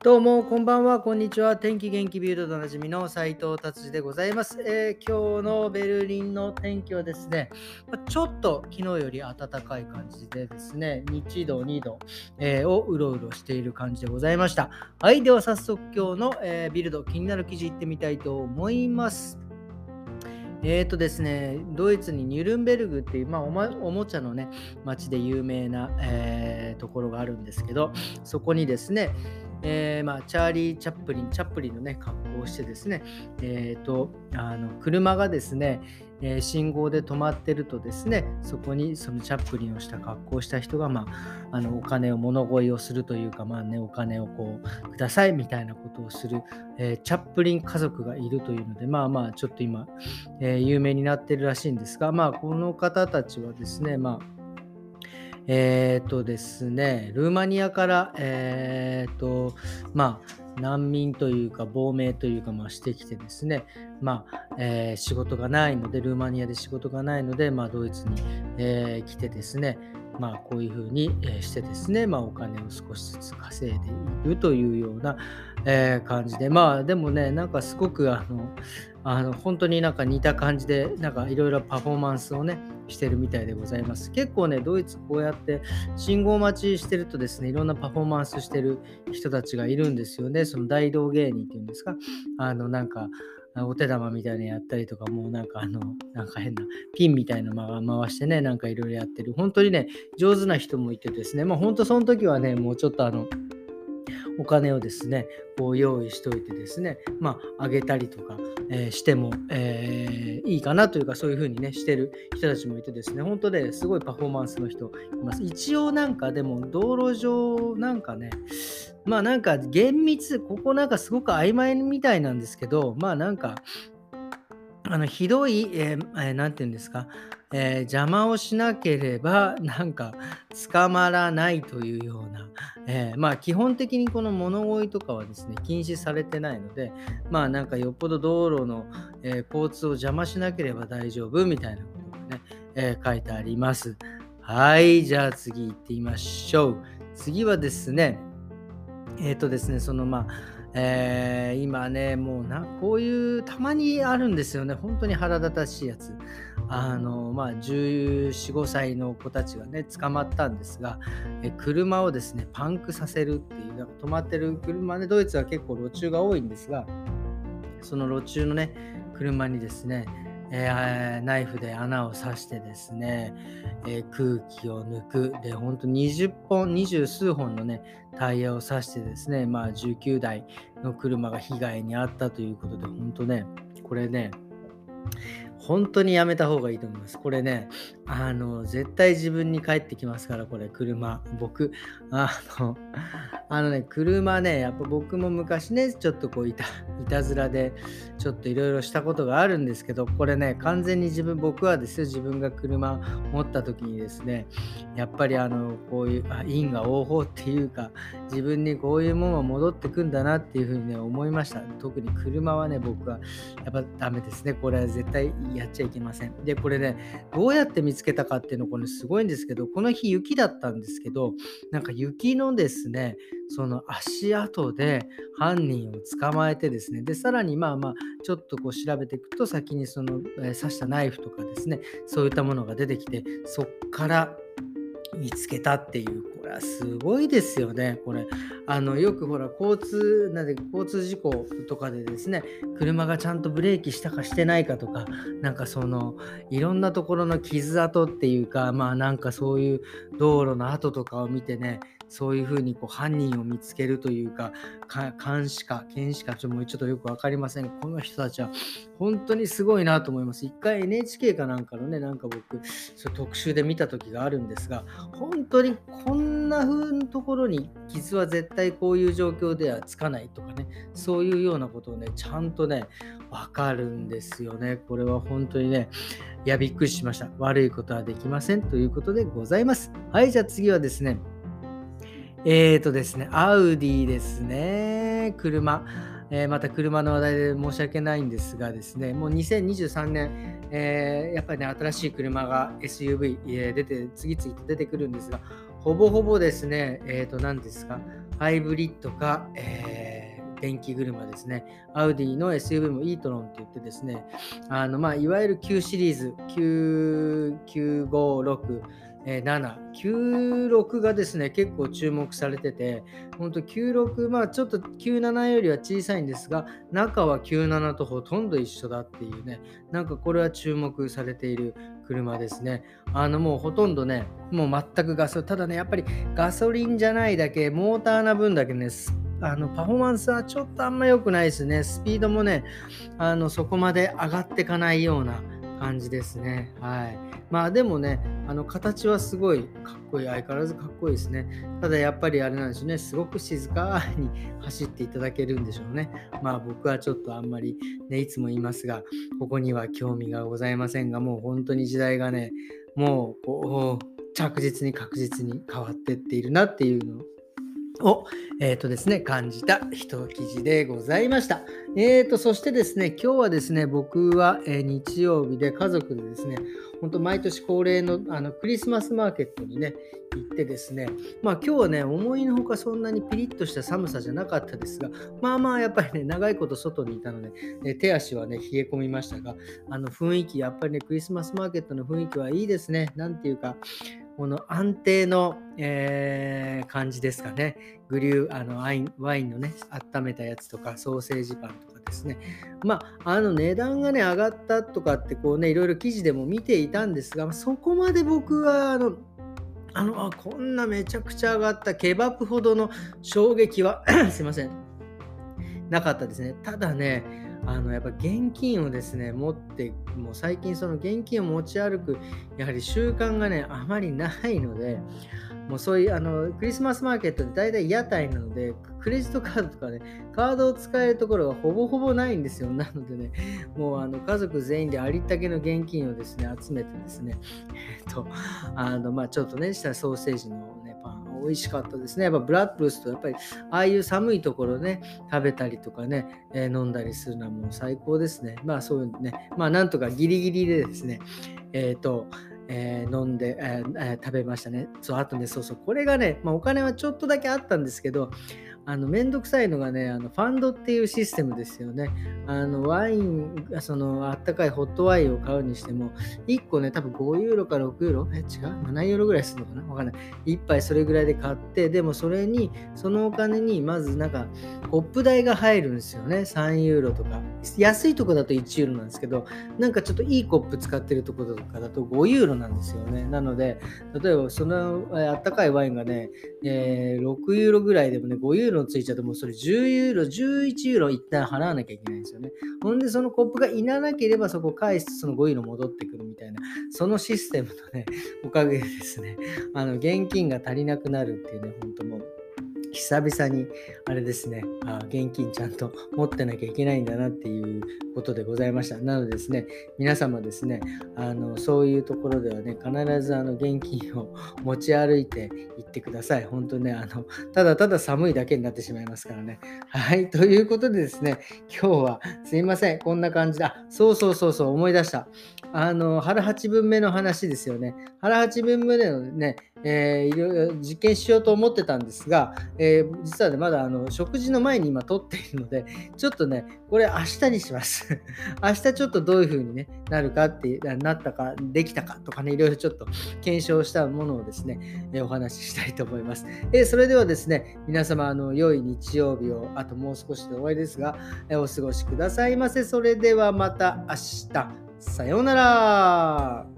どうも、こんばんは、こんにちは。天気元気ビルドでおなじみの斉藤達治でございます、えー、今日のベルリンの天気はですね、ちょっと昨日より暖かい感じでですね、1度、2度、えー、をうろうろしている感じでございました。はい、では早速今日の、えー、ビルド、気になる記事いってみたいと思います。えーとですね、ドイツにニュルンベルグっていう、まあ、おもちゃのね、街で有名な、えー、ところがあるんですけど、そこにですね、えー、まあ、チャーリー・チャップリン、チャップリンのね、格好をしてですね、えー、と、あの、車がですね、えー、信号で止まってるとですね、そこにそのチャップリンをした格好をした人が、まあ、あのお金を物乞いをするというか、まあね、お金をこう、くださいみたいなことをする、えー、チャップリン家族がいるというので、まあまあ、ちょっと今、え、有名になってるらしいんですが、まあ、この方たちはですね、まあ、えっ、ー、とですね、ルーマニアから、えっ、ー、と、まあ、難民というか亡命というか、まあ、してきてですね、まあえー、仕事がないのでルーマニアで仕事がないので、まあ、ドイツに、えー、来てですね、まあ、こういうふうにしてですね、まあ、お金を少しずつ稼いでいるというような、えー、感じで、まあでもね、なんかすごくあの、あの本当になんか似た感じで、なんかいろいろパフォーマンスをね、してるみたいでございます。結構ね、ドイツこうやって信号待ちしてるとですね、いろんなパフォーマンスしてる人たちがいるんですよね。その大道芸人っていうんですか。あの、なんか、お手玉みたいなやったりとか、もうなんかあの、なんか変なピンみたいなの回してね、なんかいろいろやってる。本当にね、上手な人もいてですね、まあ本当その時はね、もうちょっとあの、お金をですね、こう用意しておいてですね、まあ、あげたりとか、えー、しても、えー、いいかなというか、そういうふうにね、してる人たちもいてですね、本当で、すごいパフォーマンスの人います。一応なんかでも、道路上なんかね、まあなんか厳密、ここなんかすごく曖昧みたいなんですけど、まあなんか、あのひどい、えーえー、て言うんですか、えー、邪魔をしなければ なんか捕まらないというような、えー、まあ基本的にこの物乞いとかはですね禁止されてないのでまあなんかよっぽど道路の、え、交通を邪魔しなければ大丈夫みたいなことがね、え書いてあります。はい、じゃあ次行ってみましょう。次はですね、えっ、とですね、そのまあえー、今ね、もうな、こういう、たまにあるんですよね。本当に腹立たしいやつ。あの、まあ、14、5歳の子たちがね、捕まったんですが、え車をですね、パンクさせるっていう、なんか止まってる車で、ドイツは結構路中が多いんですが、その路中のね、車にですね、えー、ナイフで穴を刺してですね、えー、空気を抜く。で、ほんと20本、20数本のね、タイヤを刺してですね、まあ19台の車が被害に遭ったということで、本当ね、これね、本当にやめた方がいいと思います。これね、あの、絶対自分に返ってきますから、これ、車。僕、あの、あのね、車ね、やっぱ僕も昔ね、ちょっとこういた、いたずらで、ちょっといろいろしたことがあるんですけど、これね、完全に自分、僕はですよ、自分が車持った時にですね、やっぱりあの、こういう、あ因果応報っていうか、自分にこういうものが戻ってくんだなっていうふうにね、思いました。特に車はね、僕はやっぱダメですね。これは絶対やっちゃいけません。で、これね、どうやって見つけたかっていうの、これすごいんですけど、この日雪だったんですけど、なんか雪のですね、その足跡で犯人を捕まえてですね、で、さらにまあまあ、ちょっとこう調べていくと、先にその、えー、刺したナイフとかですね、そういったものが出てきて、そっから見つけたっていう、これはすごいですよね、これ。あのよくほら、交通、なんで交通事故とかでですね、車がちゃんとブレーキしたかしてないかとか、なんかその、いろんなところの傷跡っていうか、まあなんかそういう道路の跡とかを見てね、そういうふうにこう犯人を見つけるというか、監視か、検視か、ちょっとよく分かりません、この人たちは本当にすごいなと思います。一回 NHK かなんかのね、なんか僕そ、特集で見た時があるんですが、本当にこんな風なところに傷は絶対こういう状況ではつかないとかね、そういうようなことをね、ちゃんとね、わかるんですよね。これは本当にね、いや、びっくりしました。悪いことはできませんということでございます。はい、じゃあ次はですね、えーとですね、アウディですね、車。えー、また車の話題で申し訳ないんですがですね、もう2023年、えー、やっぱりね、新しい車が SUV、えー、出て、次々と出てくるんですが、ほぼほぼですね、えっ、ー、と、何ですか、ハイブリッドか、えー、電気車ですね。アウディの SUV も e-tron って言ってですね、あのまあ、いわゆる9シリーズ、9956、え7、96がですね、結構注目されてて、本当96、まあちょっと97よりは小さいんですが、中は97とほとんど一緒だっていうね、なんかこれは注目されている車ですね。あのもうほとんどね、もう全くガソリン、ただね、やっぱりガソリンじゃないだけ、モーターな分だけねすっ、あのパフォーマンスはちょっとあんま良くないですね。スピードもね、あのそこまで上がっていかないような感じですね。はい。まあでもね、あの形はすごいかっこいい、相変わらずかっこいいですね。ただやっぱりあれなんですね、すごく静かに走っていただけるんでしょうね。まあ僕はちょっとあんまりね、いつも言いますが、ここには興味がございませんが、もう本当に時代がね、もうこう着実に確実に変わってっているなっていうのを、えーとですね、感じた一記事でございました。えーと、そしてですね、今日はですね、僕は、えー、日曜日で家族でですね、本当毎年恒例のあのクリスマスマーケットにね、行ってですね、まあ今日はね、思いのほかそんなにピリッとした寒さじゃなかったですが、まあまあやっぱりね、長いこと外にいたので、ね、手足はね、冷え込みましたが、あの雰囲気、やっぱりね、クリスマスマーケットの雰囲気はいいですね。なんていうか、この安定の、えー、感じですかね。グリュー、あのワインワインのね、温めたやつとか、ソーセージパンとかですね。まあ、あの値段がね、上がったとかって、こうね、いろいろ記事でも見ていたんですが、そこまで僕は、あの、あのあこんなめちゃくちゃ上がったケバブほどの衝撃は すいません、なかったですね。ただね、あのやっぱ現金をですね持ってもう最近その現金を持ち歩くやはり習慣がねあまりないのでもうそういうあのクリスマスマーケットで大体屋台なのでクレジットカードとかねカードを使えるところがほぼほぼないんですよ。なのでねもうあの家族全員でありったけの現金をですね集めてですねえっとあのまあちょっとねしたソーセージの美味しかったですね。やっぱブラッドルスとやっぱりああいう寒いところね食べたりとかね、え、飲んだりするのはもう最高ですね。まあそういうね、まあなんとかギリギリでですね、えっ、ー、と、えー、飲んで、えー、食べましたね。そう、あとね、そうそう、これがね、まあ、お金はちょっとだけあったんですけど、あの、めんどくさいのがね、あの、ファンドっていうシステムですよね。あの、ワイン、その、あったかいホットワインを買うにしても、1個ね、多分5ユーロか6ユーロ？え、違う ?7 ユーロぐらいするのかな？わかんない。1杯それぐらいで買って、でもそれに、そのお金に、まずなんか、コップ代が入るんですよね。3ユーロとか。安いとこだと1ユーロなんですけど、なんかちょっといいコップ使ってるとことかだと5ユーロなんですよね。なので、例えばそのあったかいワインがね、えー、6ユーロぐらいでもね、5ユーロロついちゃうともうそれ10ユーロ、11ユーロ一旦払わなきゃいけないんですよね。ほんでそのコップがいらなければそこ返すその5ユーロ戻ってくるみたいな、そのシステムのね、おかげでですね、あの現金が足りなくなるっていうね、本当もう久々にあれですねあ現金ちゃんと持ってなきゃいけないんだなっていうことでございました。なのでですね皆様ですねあのそういうところではね必ずあの現金を持ち歩いていってください。本当ねあのただただ寒いだけになってしまいますからね。はいということでですね今日はすいません。こんな感じ。だそうそうそうそう思い出した。あの腹8分目の話ですよね腹8分目のねえー、いろいろ実験しようと思ってたんですが、えー、実はね、まだあの食事の前に今撮っているので、ちょっとね、これ明日にします。明日ちょっとどういう風に、ね、なるかって、なったか、できたかとかね、いろいろちょっと検証したものをですね、えー、お話ししたいと思います。えそれではですね、皆様、あの良い日曜日を、あともう少しで終わりですが、えお過ごしくださいませ。それではまた明日。さようなら。